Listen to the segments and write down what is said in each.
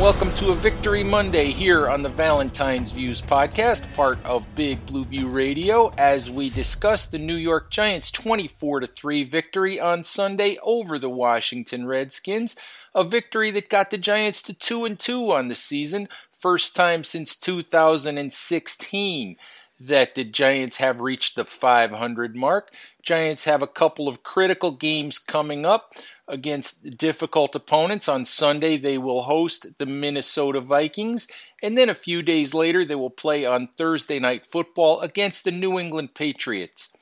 Welcome to a Victory Monday here on the Valentine's Views podcast, part of Big Blue View Radio, as we discuss the New York Giants' 24 3 victory on Sunday over the Washington Redskins. A victory that got the Giants to 2 and 2 on the season, first time since 2016 that the Giants have reached the 500 mark. Giants have a couple of critical games coming up against difficult opponents. On Sunday, they will host the Minnesota Vikings, and then a few days later, they will play on Thursday Night Football against the New England Patriots.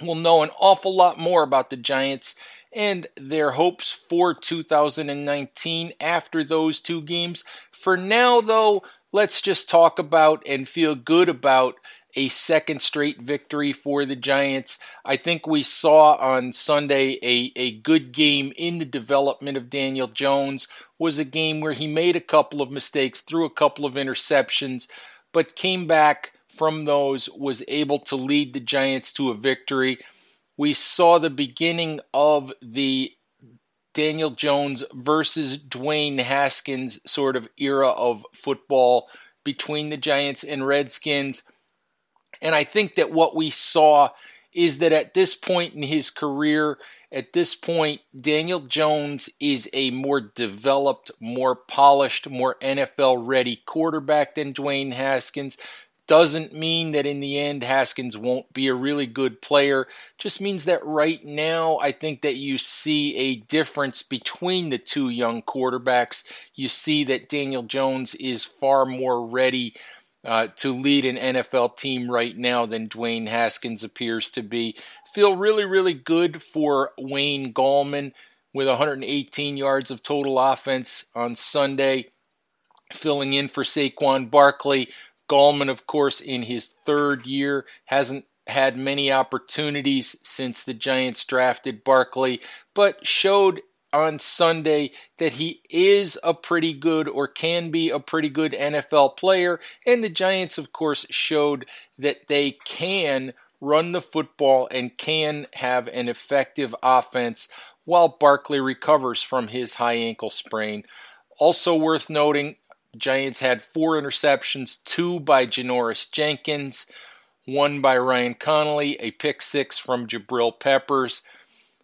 We'll know an awful lot more about the Giants and their hopes for 2019 after those two games. For now, though, let's just talk about and feel good about a second straight victory for the Giants. I think we saw on Sunday a, a good game in the development of Daniel Jones. Was a game where he made a couple of mistakes, threw a couple of interceptions, but came back from those, was able to lead the Giants to a victory. We saw the beginning of the Daniel Jones versus Dwayne Haskins sort of era of football between the Giants and Redskins. And I think that what we saw is that at this point in his career, at this point, Daniel Jones is a more developed, more polished, more NFL ready quarterback than Dwayne Haskins. Doesn't mean that in the end Haskins won't be a really good player. Just means that right now I think that you see a difference between the two young quarterbacks. You see that Daniel Jones is far more ready uh, to lead an NFL team right now than Dwayne Haskins appears to be. Feel really, really good for Wayne Gallman with 118 yards of total offense on Sunday, filling in for Saquon Barkley. Gallman, of course, in his third year, hasn't had many opportunities since the Giants drafted Barkley, but showed on Sunday that he is a pretty good or can be a pretty good NFL player. And the Giants, of course, showed that they can run the football and can have an effective offense while Barkley recovers from his high ankle sprain. Also worth noting, Giants had four interceptions, two by Janoris Jenkins, one by Ryan Connelly, a pick six from Jabril Peppers.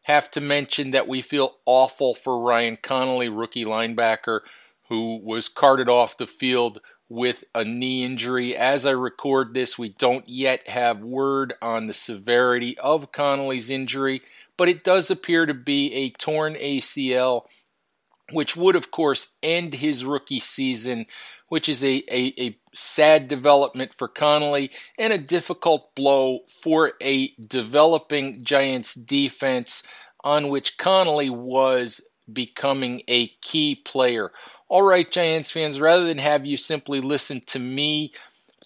Have to mention that we feel awful for Ryan Connelly, rookie linebacker, who was carted off the field with a knee injury. As I record this, we don't yet have word on the severity of Connelly's injury, but it does appear to be a torn ACL, which would, of course, end his rookie season, which is a, a, a sad development for Connelly and a difficult blow for a developing Giants defense on which Connelly was becoming a key player. All right, Giants fans, rather than have you simply listen to me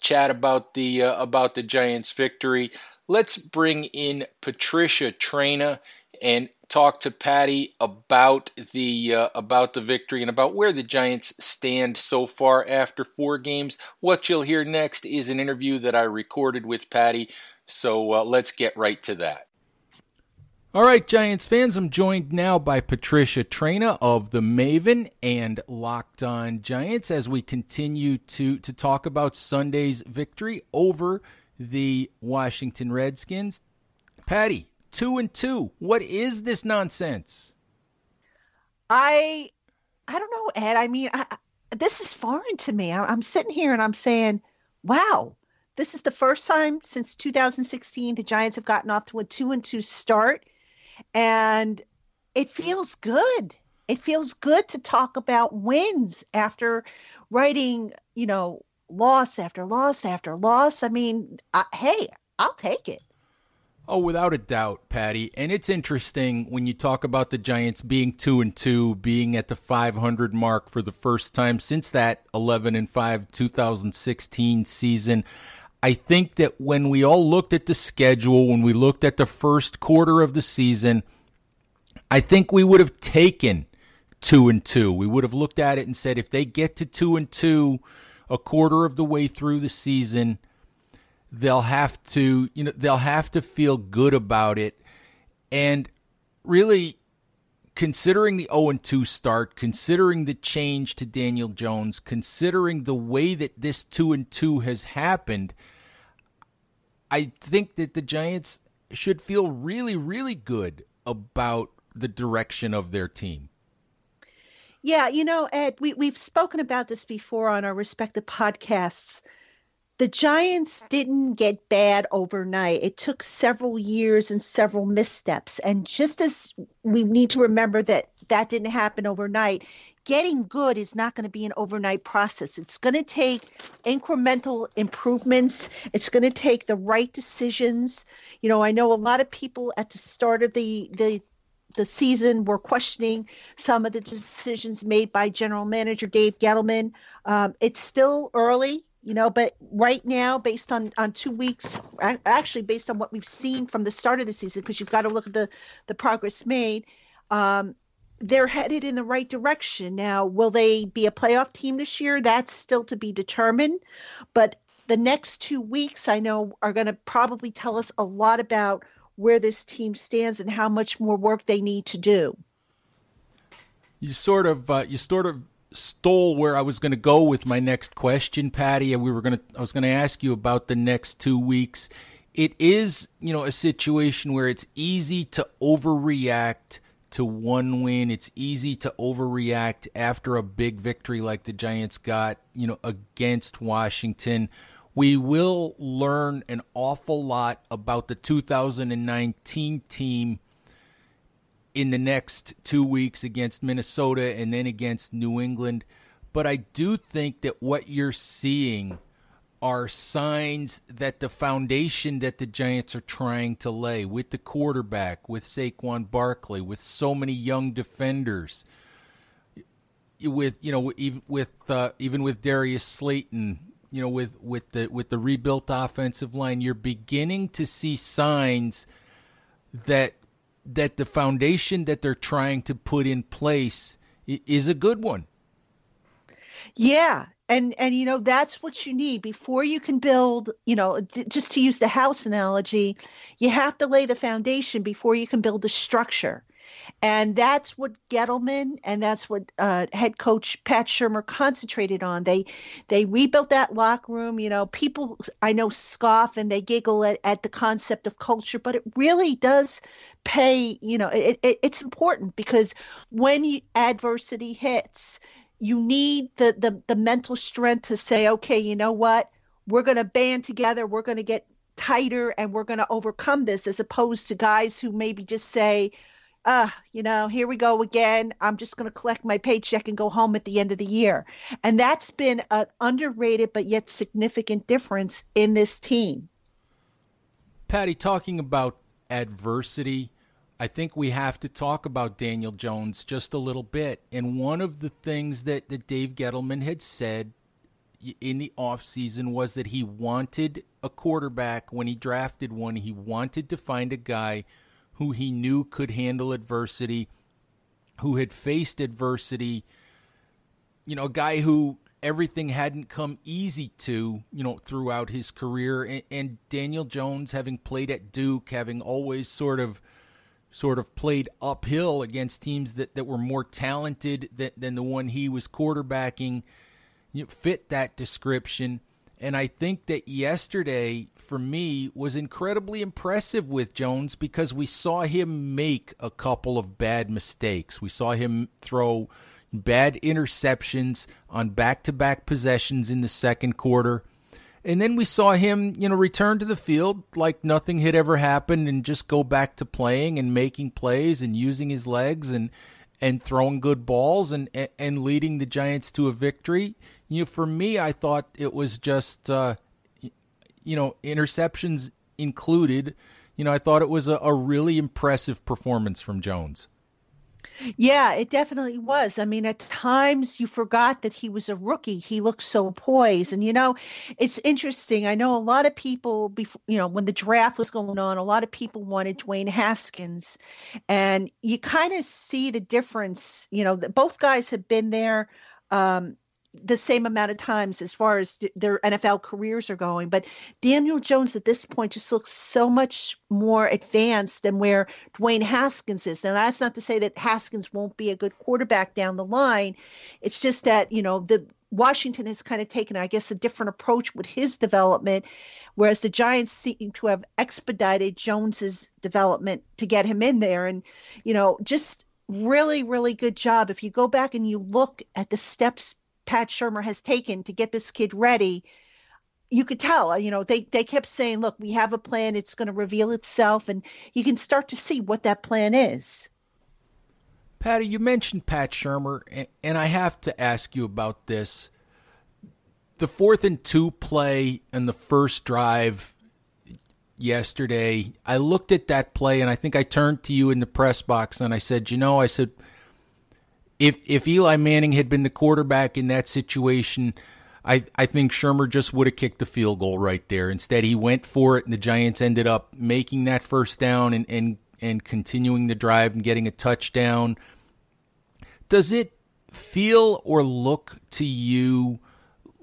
chat about the uh, about the Giants victory, let's bring in Patricia Traina and talk to Patty about the uh, about the victory and about where the Giants stand so far after four games. What you'll hear next is an interview that I recorded with Patty. So uh, let's get right to that. All right, Giants fans, I'm joined now by Patricia Traina of the Maven and Locked On Giants as we continue to to talk about Sunday's victory over the Washington Redskins. Patty, two and two. What is this nonsense? I I don't know, Ed. I mean, I, this is foreign to me. I, I'm sitting here and I'm saying, wow, this is the first time since 2016 the Giants have gotten off to a two and two start. And it feels good. It feels good to talk about wins after writing, you know, loss after loss after loss. I mean, I, hey, I'll take it. Oh, without a doubt, Patty. And it's interesting when you talk about the Giants being 2 and 2, being at the 500 mark for the first time since that 11 and 5 2016 season. I think that when we all looked at the schedule, when we looked at the first quarter of the season, I think we would have taken 2 and 2. We would have looked at it and said if they get to 2 and 2 a quarter of the way through the season, they'll have to you know they'll have to feel good about it. And really considering the 0 2 start considering the change to Daniel Jones considering the way that this 2 and 2 has happened I think that the Giants should feel really really good about the direction of their team. Yeah, you know, Ed, we, we've spoken about this before on our respective podcasts the Giants didn't get bad overnight. It took several years and several missteps. And just as we need to remember that that didn't happen overnight, getting good is not going to be an overnight process. It's going to take incremental improvements. It's going to take the right decisions. You know, I know a lot of people at the start of the the the season were questioning some of the decisions made by General Manager Dave Gettleman. Um, it's still early you know but right now based on on two weeks actually based on what we've seen from the start of the season because you've got to look at the the progress made um, they're headed in the right direction. Now will they be a playoff team this year? That's still to be determined. But the next two weeks i know are going to probably tell us a lot about where this team stands and how much more work they need to do. You sort of uh, you sort of stole where I was going to go with my next question, Patty. And we were going to, I was going to ask you about the next two weeks. It is, you know, a situation where it's easy to overreact to one win. It's easy to overreact after a big victory like the Giants got, you know, against Washington. We will learn an awful lot about the 2019 team in the next two weeks against Minnesota and then against New England. But I do think that what you're seeing are signs that the foundation that the Giants are trying to lay with the quarterback, with Saquon Barkley, with so many young defenders, with you know even with uh, even with Darius Slayton, you know with with the with the rebuilt offensive line, you're beginning to see signs that that the foundation that they're trying to put in place is a good one. Yeah, and and you know that's what you need. Before you can build you know d- just to use the house analogy you have to lay the foundation before you can build the structure and that's what Gettleman and that's what uh, head coach Pat Shurmur concentrated on. They they rebuilt that locker room. You know, people I know scoff and they giggle at, at the concept of culture, but it really does pay. You know, it, it, it's important because when you, adversity hits, you need the, the the mental strength to say, okay, you know what, we're going to band together. We're going to get tighter and we're going to overcome this as opposed to guys who maybe just say uh, you know, here we go again. I'm just going to collect my paycheck and go home at the end of the year. And that's been an underrated but yet significant difference in this team. Patty, talking about adversity, I think we have to talk about Daniel Jones just a little bit. And one of the things that, that Dave Gettleman had said in the offseason was that he wanted a quarterback when he drafted one. He wanted to find a guy – who he knew could handle adversity, who had faced adversity, you know, a guy who everything hadn't come easy to, you know, throughout his career. And, and, Daniel Jones, having played at Duke, having always sort of sort of played uphill against teams that, that were more talented than, than the one he was quarterbacking, you know, fit that description. And I think that yesterday, for me, was incredibly impressive with Jones because we saw him make a couple of bad mistakes. We saw him throw bad interceptions on back to back possessions in the second quarter. And then we saw him, you know, return to the field like nothing had ever happened and just go back to playing and making plays and using his legs and and throwing good balls and and leading the Giants to a victory. You know, for me, I thought it was just uh, you know interceptions included. You know, I thought it was a, a really impressive performance from Jones. Yeah, it definitely was. I mean, at times you forgot that he was a rookie. He looked so poised. And, you know, it's interesting. I know a lot of people, before, you know, when the draft was going on, a lot of people wanted Dwayne Haskins. And you kind of see the difference. You know, both guys have been there. Um, the same amount of times as far as their NFL careers are going. But Daniel Jones at this point just looks so much more advanced than where Dwayne Haskins is. Now, that's not to say that Haskins won't be a good quarterback down the line. It's just that, you know, the Washington has kind of taken, I guess, a different approach with his development, whereas the Giants seem to have expedited Jones's development to get him in there. And, you know, just really, really good job. If you go back and you look at the steps Pat Shurmur has taken to get this kid ready, you could tell, uh, you know, they, they kept saying, look, we have a plan. It's going to reveal itself. And you can start to see what that plan is. Patty, you mentioned Pat Shurmur, and I have to ask you about this. The fourth and two play and the first drive yesterday, I looked at that play and I think I turned to you in the press box and I said, you know, I said, if if Eli Manning had been the quarterback in that situation, I I think Shurmur just would have kicked the field goal right there. Instead, he went for it, and the Giants ended up making that first down and and and continuing the drive and getting a touchdown. Does it feel or look to you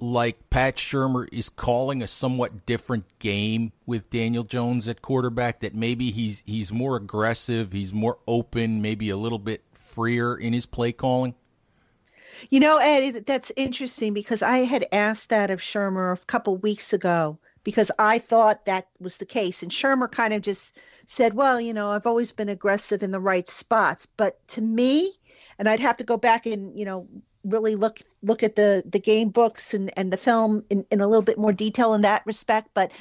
like Pat Shurmur is calling a somewhat different game with Daniel Jones at quarterback? That maybe he's he's more aggressive, he's more open, maybe a little bit freer in his play calling? You know, Ed, that's interesting because I had asked that of Shurmur a couple weeks ago because I thought that was the case. And Shurmur kind of just said, well, you know, I've always been aggressive in the right spots. But to me, and I'd have to go back and, you know, really look look at the the game books and and the film in, in a little bit more detail in that respect. But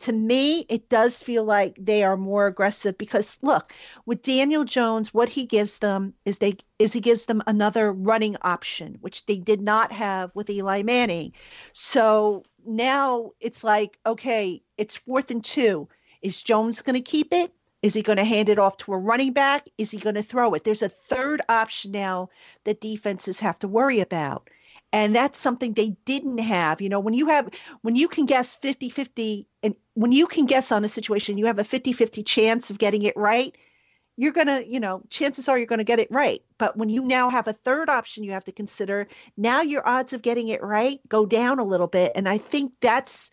to me it does feel like they are more aggressive because look with Daniel Jones what he gives them is they is he gives them another running option which they did not have with Eli Manning. So now it's like okay it's fourth and 2 is Jones going to keep it is he going to hand it off to a running back? Is he going to throw it? There's a third option now that defenses have to worry about. And that's something they didn't have. You know, when you have when you can guess 50-50 and when you can guess on a situation, you have a 50-50 chance of getting it right, you're going to, you know, chances are you're going to get it right. But when you now have a third option you have to consider, now your odds of getting it right go down a little bit. And I think that's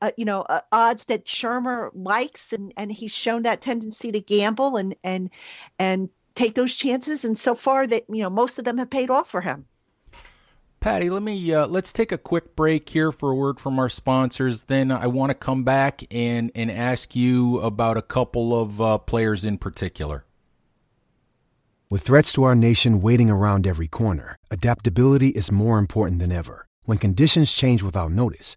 uh, you know uh, odds that Shurmur likes, and and he's shown that tendency to gamble and and and take those chances. And so far, that you know most of them have paid off for him. Patty, let me uh, let's take a quick break here for a word from our sponsors. Then I want to come back and and ask you about a couple of uh, players in particular. With threats to our nation waiting around every corner, adaptability is more important than ever. When conditions change without notice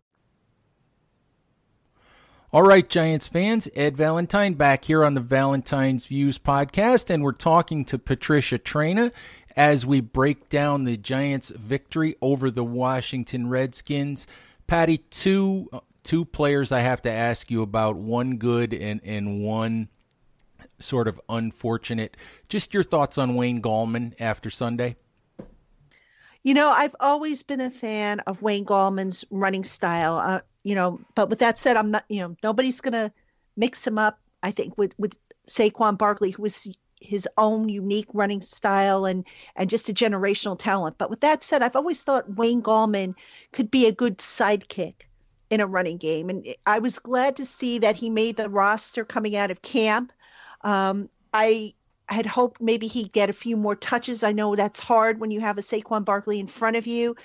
All right, Giants fans, Ed Valentine back here on the Valentine's Views podcast, and we're talking to Patricia Traina as we break down the Giants' victory over the Washington Redskins. Patty, two two players I have to ask you about, one good and, and one sort of unfortunate. Just your thoughts on Wayne Gallman after Sunday? You know, I've always been a fan of Wayne Gallman's running style. Uh, you know, but with that said, I'm not, you know, nobody's going to mix him up. I think with with Saquon Barkley, who was his own unique running style and and just a generational talent. But with that said, I've always thought Wayne Gallman could be a good sidekick in a running game, and I was glad to see that he made the roster coming out of camp. Um, I had hoped maybe he'd get a few more touches. I know that's hard when you have a Saquon Barkley in front of you,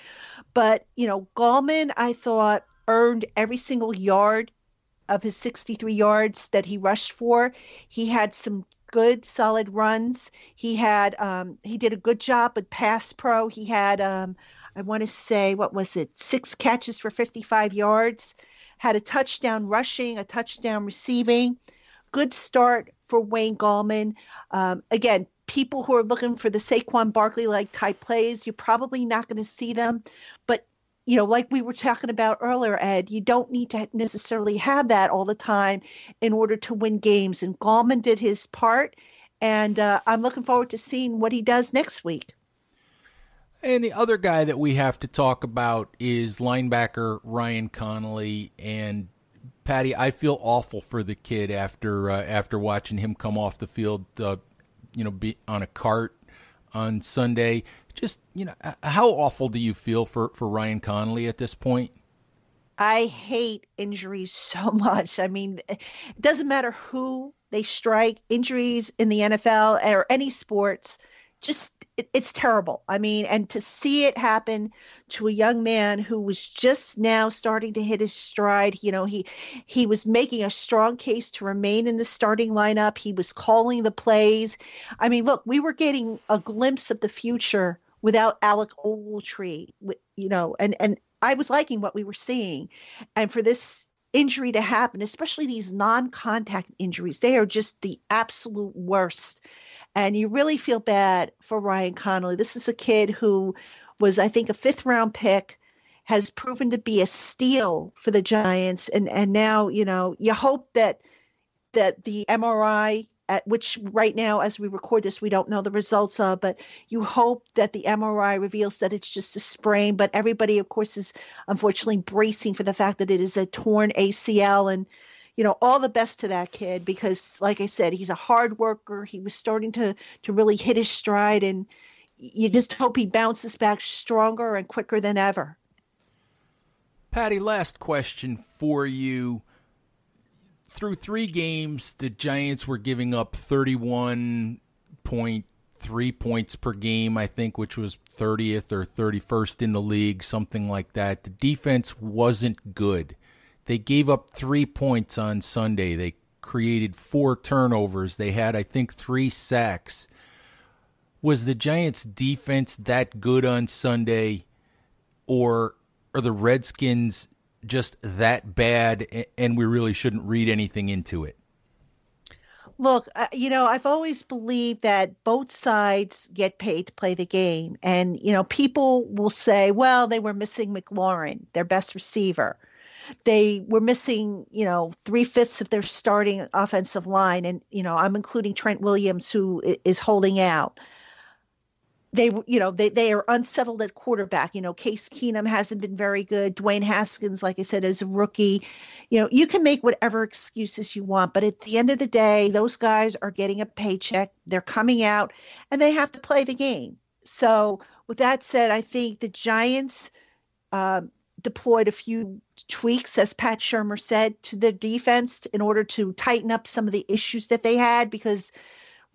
but you know, Gallman, I thought earned every single yard of his 63 yards that he rushed for. He had some good solid runs. He had um, he did a good job with pass pro. He had um, I want to say what was it six catches for 55 yards. Had a touchdown rushing, a touchdown receiving. Good start for Wayne Gallman. Um, again, people who are looking for the Saquon Barkley like type plays, you're probably not going to see them. But you know, like we were talking about earlier, Ed, you don't need to necessarily have that all the time in order to win games. And Gallman did his part, and uh, I'm looking forward to seeing what he does next week. And the other guy that we have to talk about is linebacker Ryan Connelly. And Patty, I feel awful for the kid after uh, after watching him come off the field, uh, you know, be on a cart on Sunday just you know uh, how awful do you feel for for Ryan Connelly at this point? I hate injuries so much. I mean, it doesn't matter who they strike, injuries in the NFL or any sports just it, it's terrible. I mean, and to see it happen to a young man who was just now starting to hit his stride, you know, he he was making a strong case to remain in the starting lineup. He was calling the plays. I mean, look, we were getting a glimpse of the future without Alec Ogletree, you know, and and I was liking what we were seeing, and for this injury to happen, especially these non-contact injuries, they are just the absolute worst, and you really feel bad for Ryan Connelly. This is a kid who was, I think, a fifth-round pick. Has proven to be a steal for the Giants, and and now you know you hope that that the MRI at which right now, as we record this, we don't know the results of, but you hope that the MRI reveals that it's just a sprain. But everybody, of course, is unfortunately bracing for the fact that it is a torn ACL. And, you know, all the best to that kid because, like I said, he's a hard worker. He was starting to to really hit his stride, and you just hope he bounces back stronger and quicker than ever. Patty, last question for you through three games, the Giants were giving up 31.3 points per game, I think, which was 30th or 31st in the league, something like that. The defense wasn't good. They gave up three points on Sunday. They created four turnovers. They had, I think, three sacks. Was the Giants' defense that good on Sunday, or are the Redskins just that bad and we really shouldn't read anything into it? Look, uh, you know, I've always believed that both sides get paid to play the game. And, you know, people will say, well, they were missing McLaurin, their best receiver. They were missing, you know, three fifths of their starting offensive line. And, you know, I'm including Trent Williams, who is holding out they you know they they are unsettled at quarterback. You know case keenum hasn't been very good. Dwayne haskins like i said is a rookie. You know you can make whatever excuses you want but at the end of the day those guys are getting a paycheck. They're coming out and they have to play the game. So with that said i think the giants uh, deployed a few tweaks as pat shurmur said to the defense in order to tighten up some of the issues that they had because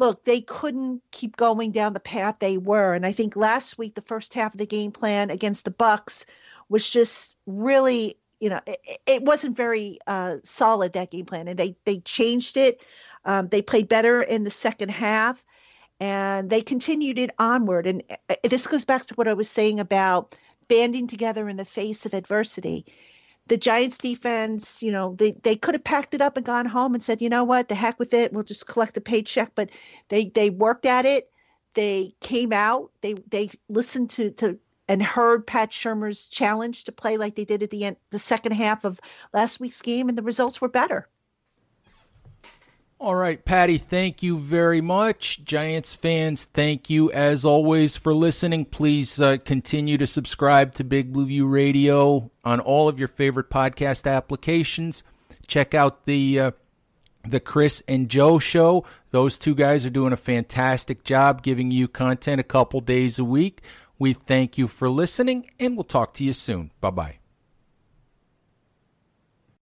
look, they couldn't keep going down the path they were. And I think last week, the first half of the game plan against the Bucs was just really, you know, it, it wasn't very uh, solid that game plan, and they they changed it. Um, they played better in the second half, and they continued it onward. And uh, this goes back to what I was saying about banding together in the face of adversity the Giants defense, you know, they, they could have packed it up and gone home and said, you know what, the heck with it, we'll just collect the paycheck. But they they worked at it. They came out. They they listened to to and heard Pat Shurmur's challenge to play like they did at the end the second half of last week's game, and the results were better. All right, Patty, thank you very much. Giants fans, thank you as always for listening. Please uh, continue to subscribe to Big Blue View Radio on all of your favorite podcast applications. Check out the uh, the Chris and Joe show. Those two guys are doing a fantastic job giving you content a couple days a week. We thank you for listening, and we'll talk to you soon. Bye bye.